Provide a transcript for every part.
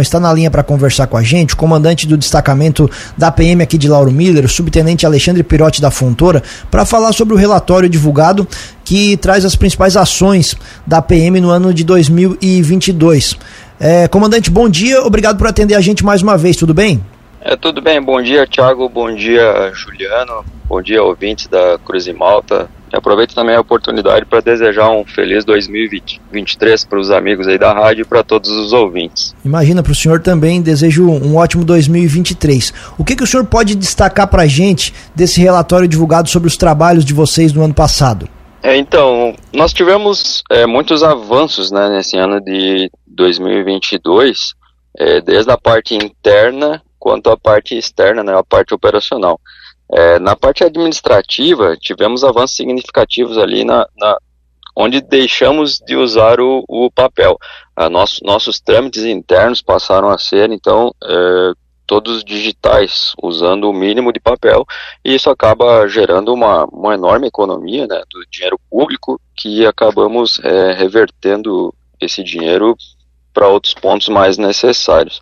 Está na linha para conversar com a gente o comandante do destacamento da PM aqui de Lauro Miller, o subtenente Alexandre Pirotti da Fontoura, para falar sobre o relatório divulgado que traz as principais ações da PM no ano de 2022. É, comandante, bom dia, obrigado por atender a gente mais uma vez, tudo bem? É, tudo bem, bom dia Thiago, bom dia Juliano, bom dia ouvintes da Cruz e Malta, aproveito também a oportunidade para desejar um feliz 2023 para os amigos aí da rádio e para todos os ouvintes. Imagina, para o senhor também desejo um ótimo 2023. O que, que o senhor pode destacar para a gente desse relatório divulgado sobre os trabalhos de vocês no ano passado? É, então, nós tivemos é, muitos avanços né, nesse ano de 2022, é, desde a parte interna quanto à parte externa, né, a parte operacional. É, na parte administrativa, tivemos avanços significativos ali na, na onde deixamos de usar o, o papel. A nosso, nossos trâmites internos passaram a ser, então, é, todos digitais, usando o mínimo de papel, e isso acaba gerando uma, uma enorme economia né, do dinheiro público, que acabamos é, revertendo esse dinheiro para outros pontos mais necessários.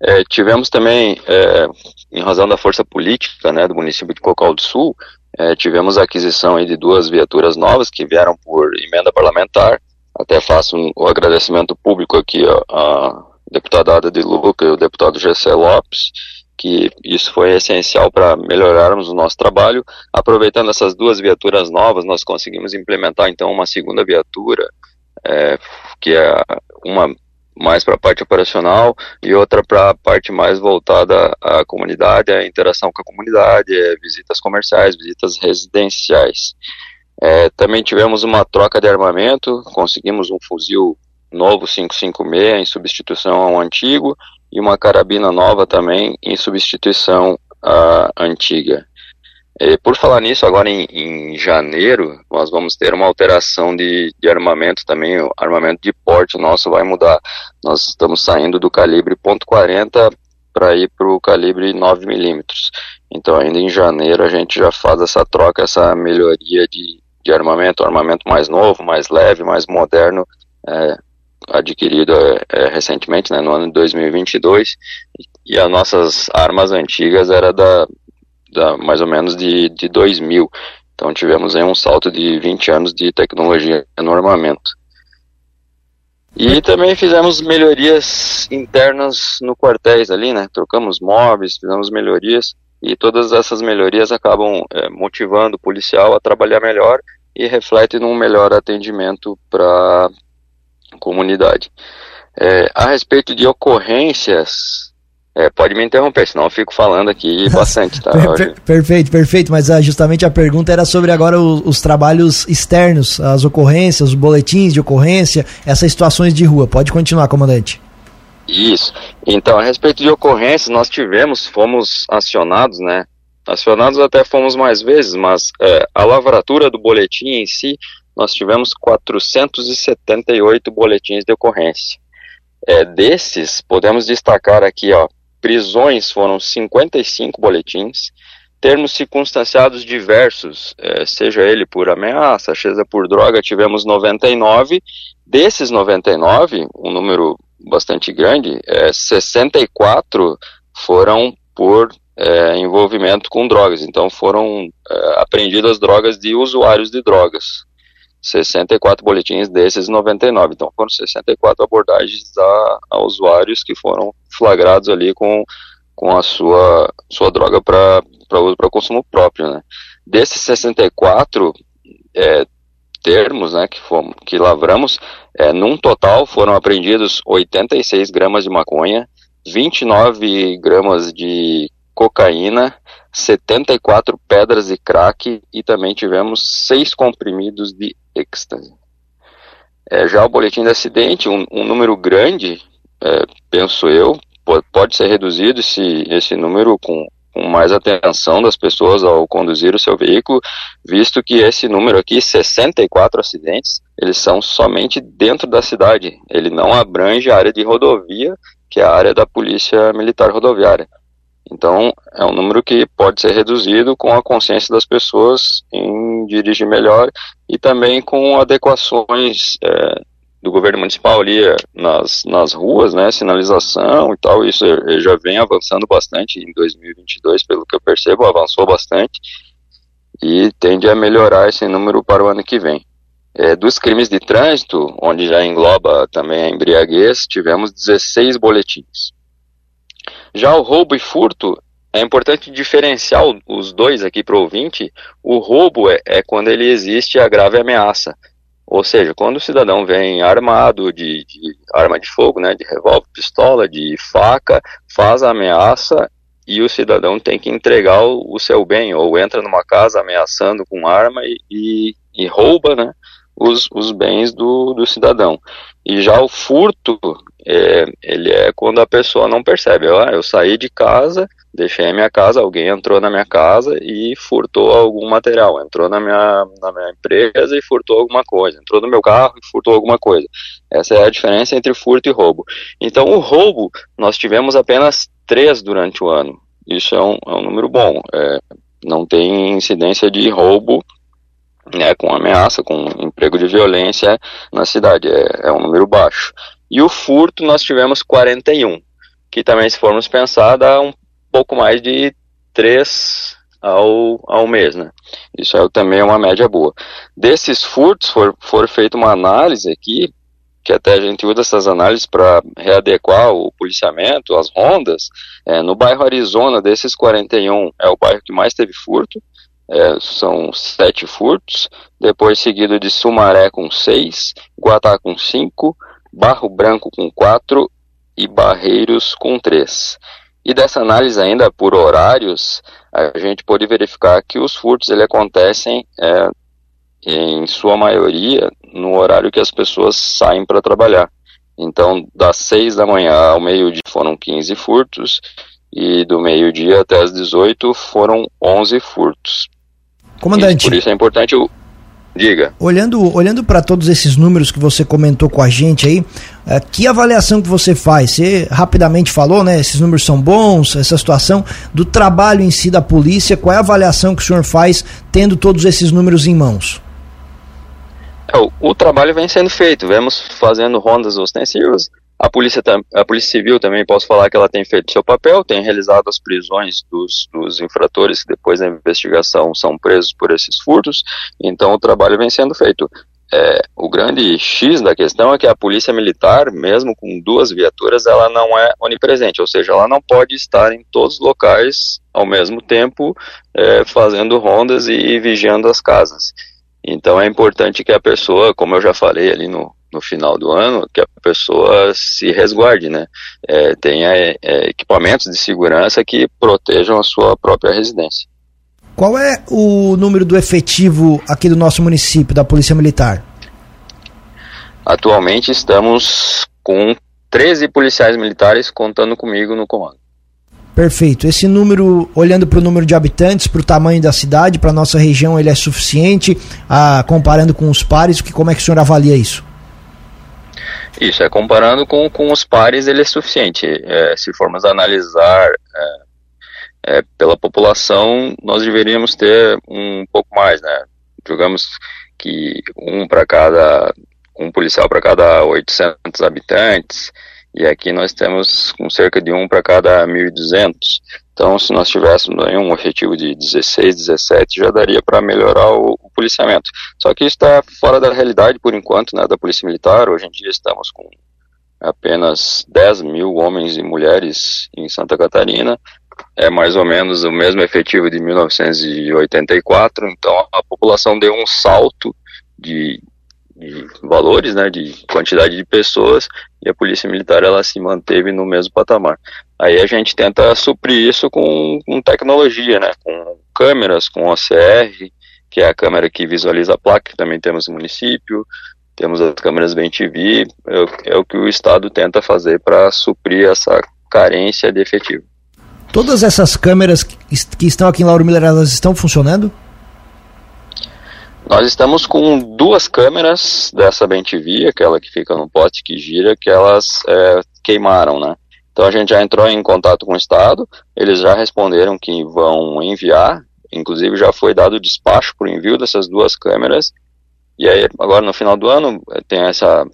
É, tivemos também, é, em razão da força política né, do município de Cocal do Sul, é, tivemos a aquisição de duas viaturas novas que vieram por emenda parlamentar. Até faço um, o agradecimento público aqui à deputada Ada de Luca e o deputado Gessé Lopes, que isso foi essencial para melhorarmos o nosso trabalho. Aproveitando essas duas viaturas novas, nós conseguimos implementar então uma segunda viatura, é, que é uma mais para a parte operacional e outra para a parte mais voltada à comunidade, à interação com a comunidade, é, visitas comerciais, visitas residenciais. É, também tivemos uma troca de armamento, conseguimos um fuzil novo 556 em substituição ao antigo e uma carabina nova também em substituição à antiga. E por falar nisso, agora em, em, janeiro, nós vamos ter uma alteração de, de, armamento também, o armamento de porte nosso vai mudar. Nós estamos saindo do calibre .40 para ir para o calibre 9 milímetros. Então ainda em janeiro a gente já faz essa troca, essa melhoria de, de armamento, armamento mais novo, mais leve, mais moderno, é, adquirido é, é, recentemente, né, no ano de 2022, e as nossas armas antigas era da da, mais ou menos de, de 2000. Então tivemos aí um salto de 20 anos de tecnologia no armamento. E também fizemos melhorias internas no quartéis ali, né? Trocamos móveis, fizemos melhorias e todas essas melhorias acabam é, motivando o policial a trabalhar melhor e refletem num melhor atendimento para a comunidade. É, a respeito de ocorrências é, pode me interromper, senão eu fico falando aqui bastante, tá? per, perfeito, perfeito, mas uh, justamente a pergunta era sobre agora os, os, trabalhos externos, as ocorrências, os boletins de ocorrência, essas situações de rua. Pode continuar, comandante. Isso. Então, a respeito de ocorrências, nós tivemos, fomos acionados, né? Acionados até fomos mais vezes, mas é, a lavratura do boletim em si, nós tivemos 478 boletins de ocorrência. É, desses, podemos destacar aqui, ó, prisões foram 55 boletins, termos circunstanciados diversos, é, seja ele por ameaça, seja por droga, tivemos 99. Desses 99, um número bastante grande, é, 64 foram por é, envolvimento com drogas. Então foram apreendidas drogas de usuários de drogas. 64 boletins desses 99. Então foram 64 abordagens a, a usuários que foram flagrados ali com, com a sua, sua droga para uso para consumo próprio. Né? Desses 64 é, termos né, que, fomos, que lavramos, é, num total foram apreendidos 86 gramas de maconha, 29 gramas de cocaína, 74 pedras de crack e também tivemos seis comprimidos de êxtase. É, já o boletim de acidente, um, um número grande, é, penso eu, pode, ser reduzido esse, esse número com, com mais atenção das pessoas ao conduzir o seu veículo, visto que esse número aqui, 64 acidentes, eles são somente dentro da cidade, ele não abrange a área de rodovia, que é a área da Polícia Militar Rodoviária. Então, é um número que pode ser reduzido com a consciência das pessoas em dirigir melhor e também com adequações é, do governo municipal ali nas, nas ruas, né, sinalização e tal, isso já vem avançando bastante em 2022, pelo que eu percebo, avançou bastante e tende a melhorar esse número para o ano que vem. É, dos crimes de trânsito, onde já engloba também a embriaguez, tivemos 16 boletins. Já o roubo e furto, é importante diferenciar os dois aqui para o ouvinte. O roubo é, é, quando ele existe a grave ameaça. Ou seja, quando o cidadão vem armado de, de arma de fogo, né, de revólver, pistola, de faca, faz a ameaça e o cidadão tem que entregar o, o seu bem, ou entra numa casa ameaçando com arma e, e, e rouba, né, os, os bens do, do cidadão. E já o furto, é, ele é quando a pessoa não percebe, ah, eu saí de casa, deixei a minha casa, alguém entrou na minha casa e furtou algum material, entrou na minha, na minha empresa e furtou alguma coisa, entrou no meu carro e furtou alguma coisa. Essa é a diferença entre furto e roubo. Então o roubo, nós tivemos apenas três durante o ano. Isso é um, é um número bom. É, não tem incidência de roubo né, com ameaça, com emprego de violência na cidade, é, é um número baixo. E o furto nós tivemos 41, que também se formos pensar dá um pouco mais de 3 ao, ao mês, né? Isso é, também é uma média boa. Desses furtos, for, for feita uma análise aqui, que até a gente usa essas análises para readequar o policiamento, as rondas, é, no bairro Arizona, desses 41, é o bairro que mais teve furto, é, são sete furtos, depois seguido de Sumaré com seis, Guatá com cinco, Barro Branco com quatro e Barreiros com três. E dessa análise ainda por horários, a gente pode verificar que os furtos ele acontecem é, em sua maioria no horário que as pessoas saem para trabalhar. Então, das seis da manhã ao meio-dia foram 15 furtos e do meio-dia até as 18 foram 11 furtos. Comandante. por isso é importante o. Diga. Olhando, olhando para todos esses números que você comentou com a gente aí, é, que avaliação que você faz? Você rapidamente falou, né? Esses números são bons, essa situação do trabalho em si da polícia. Qual é a avaliação que o senhor faz tendo todos esses números em mãos? É, o, o, trabalho vem sendo feito, vemos fazendo rondas ostensivas, a polícia, a polícia Civil também posso falar que ela tem feito seu papel, tem realizado as prisões dos, dos infratores que depois da investigação são presos por esses furtos, então o trabalho vem sendo feito. É, o grande X da questão é que a polícia militar, mesmo com duas viaturas, ela não é onipresente, ou seja, ela não pode estar em todos os locais ao mesmo tempo, é, fazendo rondas e, e vigiando as casas. Então é importante que a pessoa, como eu já falei ali no, no final do ano, que a pessoa se resguarde, né? É, tenha é, equipamentos de segurança que protejam a sua própria residência. Qual é o número do efetivo aqui do nosso município, da Polícia Militar? Atualmente estamos com 13 policiais militares contando comigo no comando. Perfeito. Esse número, olhando para o número de habitantes, para o tamanho da cidade, para a nossa região, ele é suficiente, ah, comparando com os pares? Que, como é que o senhor avalia isso? Isso, é comparando com, com os pares, ele é suficiente. É, se formos analisar é, é, pela população, nós deveríamos ter um pouco mais, né? Digamos que um para cada, um policial para cada 800 habitantes, e aqui nós temos com cerca de um para cada 1.200. Então, se nós tivéssemos um efetivo de 16, 17, já daria para melhorar o, o, policiamento. Só que isso está fora da realidade por enquanto, né, da Polícia Militar. Hoje em dia estamos com apenas 10 mil homens e mulheres em Santa Catarina. É mais ou menos o mesmo efetivo de 1984. Então, a população deu um salto de, de valores, né, de quantidade de pessoas, e a polícia militar ela se manteve no mesmo patamar. Aí a gente tenta suprir isso com, com tecnologia, né, com câmeras, com OCR, que é a câmera que visualiza a placa, que também temos no município, temos as câmeras bem TV, é, é o que o Estado tenta fazer para suprir essa carência de efetivo. Todas essas câmeras que estão aqui em Lauro Miller, elas estão funcionando? Nós estamos com duas câmeras dessa BenTV, aquela que fica no poste que gira, que elas é, queimaram, né? Então a gente já entrou em contato com o Estado, eles já responderam que vão enviar, inclusive já foi dado o despacho por envio dessas duas câmeras, e aí agora no final do ano tem essa,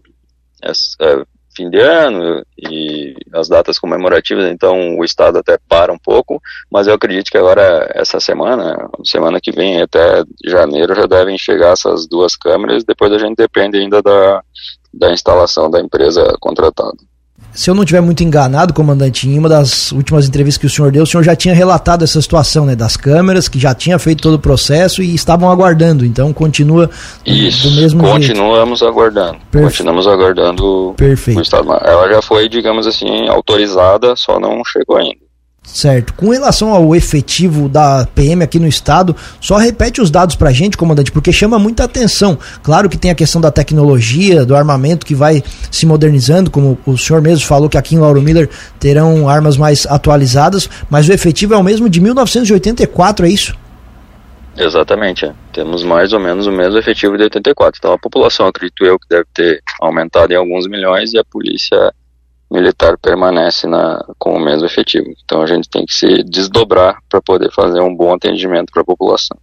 é, fim de ano e as datas comemorativas, então o estado até para um pouco, mas eu acredito que agora essa semana, semana que vem até janeiro já devem chegar essas duas câmeras, depois a gente depende ainda da, da instalação da empresa contratada se eu não estiver muito enganado, comandante, em uma das últimas entrevistas que o senhor deu, o senhor já tinha relatado essa situação, né, das câmeras, que já tinha feito todo o processo e estavam aguardando, então continua Isso, do mesmo continuamos jeito. aguardando, Perfe... continuamos aguardando Perfeito. o estado, ela já foi, digamos assim, autorizada, só não chegou ainda. Certo. Com relação ao efetivo da PM aqui no estado, só repete os dados pra gente, comandante, porque chama muita atenção. Claro que tem a questão da tecnologia, do armamento que vai se modernizando, como o senhor mesmo falou que aqui em Lauro Miller terão armas mais atualizadas, mas o efetivo é o mesmo de 1984, é isso? Exatamente, é. temos mais ou menos o mesmo efetivo de 84. Então a população, acredito eu, que deve ter aumentado em alguns milhões e a polícia militar permanece na, com o mesmo efetivo. Então a gente tem que se desdobrar para poder fazer um bom atendimento para a população.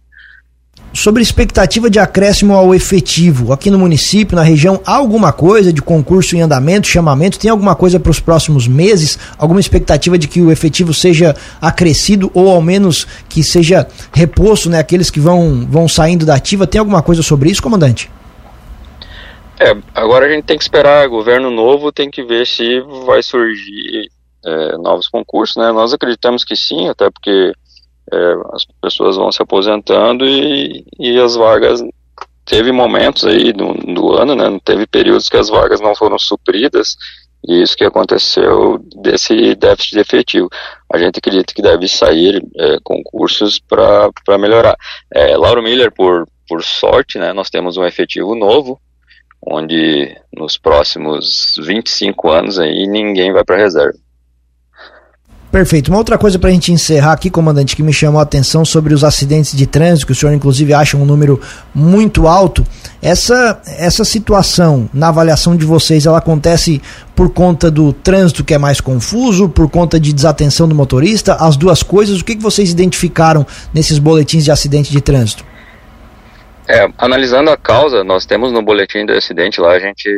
Sobre expectativa de acréscimo ao efetivo, aqui no município, na região, há alguma coisa de concurso em andamento, chamamento? Tem alguma coisa para os próximos meses? Alguma expectativa de que o efetivo seja acrescido ou ao menos que seja reposto, né? Aqueles que vão, vão saindo da ativa? Tem alguma coisa sobre isso, comandante? É, agora a gente tem que esperar, governo novo tem que ver se vai surgir é, novos concursos, né? Nós acreditamos que sim, até porque é, as pessoas vão se aposentando e, e as vagas teve momentos aí do, do ano, né? Teve períodos que as vagas não foram supridas e isso que aconteceu desse déficit de efetivo. A gente acredita que deve sair é, concursos para melhorar. É, Lauro Miller, por, por sorte, né, nós temos um efetivo novo, onde nos próximos 25 anos aí ninguém vai para reserva. Perfeito. Uma outra coisa para a gente encerrar aqui, comandante, que me chamou a atenção sobre os acidentes de trânsito, que o senhor inclusive acha um número muito alto. Essa, essa situação, na avaliação de vocês, ela acontece por conta do trânsito que é mais confuso, por conta de desatenção do motorista, as duas coisas. O que, que vocês identificaram nesses boletins de acidente de trânsito? É, analisando a causa, nós temos no boletim do acidente lá, a gente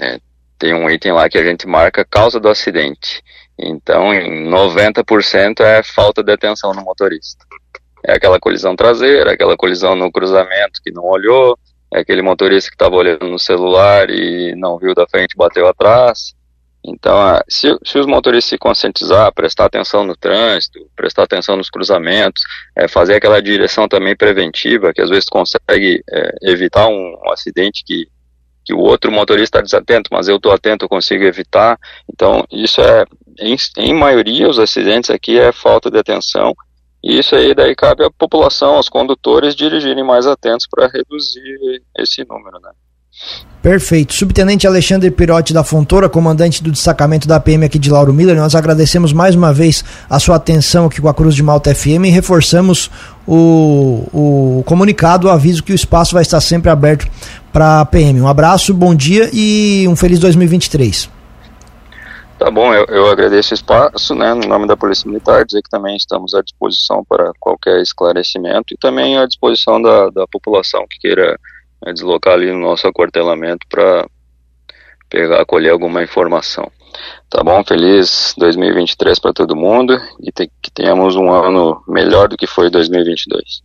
é, é, tem um item lá que a gente marca causa do acidente. Então, em 90% é falta de atenção no motorista. É aquela colisão traseira, aquela colisão no cruzamento que não olhou, é aquele motorista que estava olhando no celular e não viu da frente bateu atrás. Então, ah, se, se, os motoristas se conscientizar, prestar atenção no trânsito, prestar atenção nos cruzamentos, é, fazer aquela direção também preventiva, que às vezes consegue é, evitar um, um, acidente que, que o outro motorista está desatento, mas eu estou atento, eu consigo evitar. Então, isso é, em, em maioria, os acidentes aqui é falta de atenção, e isso aí daí cabe à população, aos condutores dirigirem mais atentos para reduzir esse número, né? Perfeito. Subtenente Alexandre Pirotti da Fontoura, comandante do destacamento da PM aqui de Lauro Miller, nós agradecemos mais uma vez a sua atenção aqui com a Cruz de Malta FM e reforçamos o, o comunicado, o aviso que o espaço vai estar sempre aberto para a PM. Um abraço, bom dia e um feliz 2023. Tá bom, eu, eu agradeço o espaço, né, no nome da Polícia Militar, dizer que também estamos à disposição para qualquer esclarecimento e também à disposição da, da população que queira é deslocar ali no nosso aquartelamento para pegar, colher alguma informação. Tá bom? Feliz 2023 para todo mundo e te, que tenhamos um ano melhor do que foi 2022.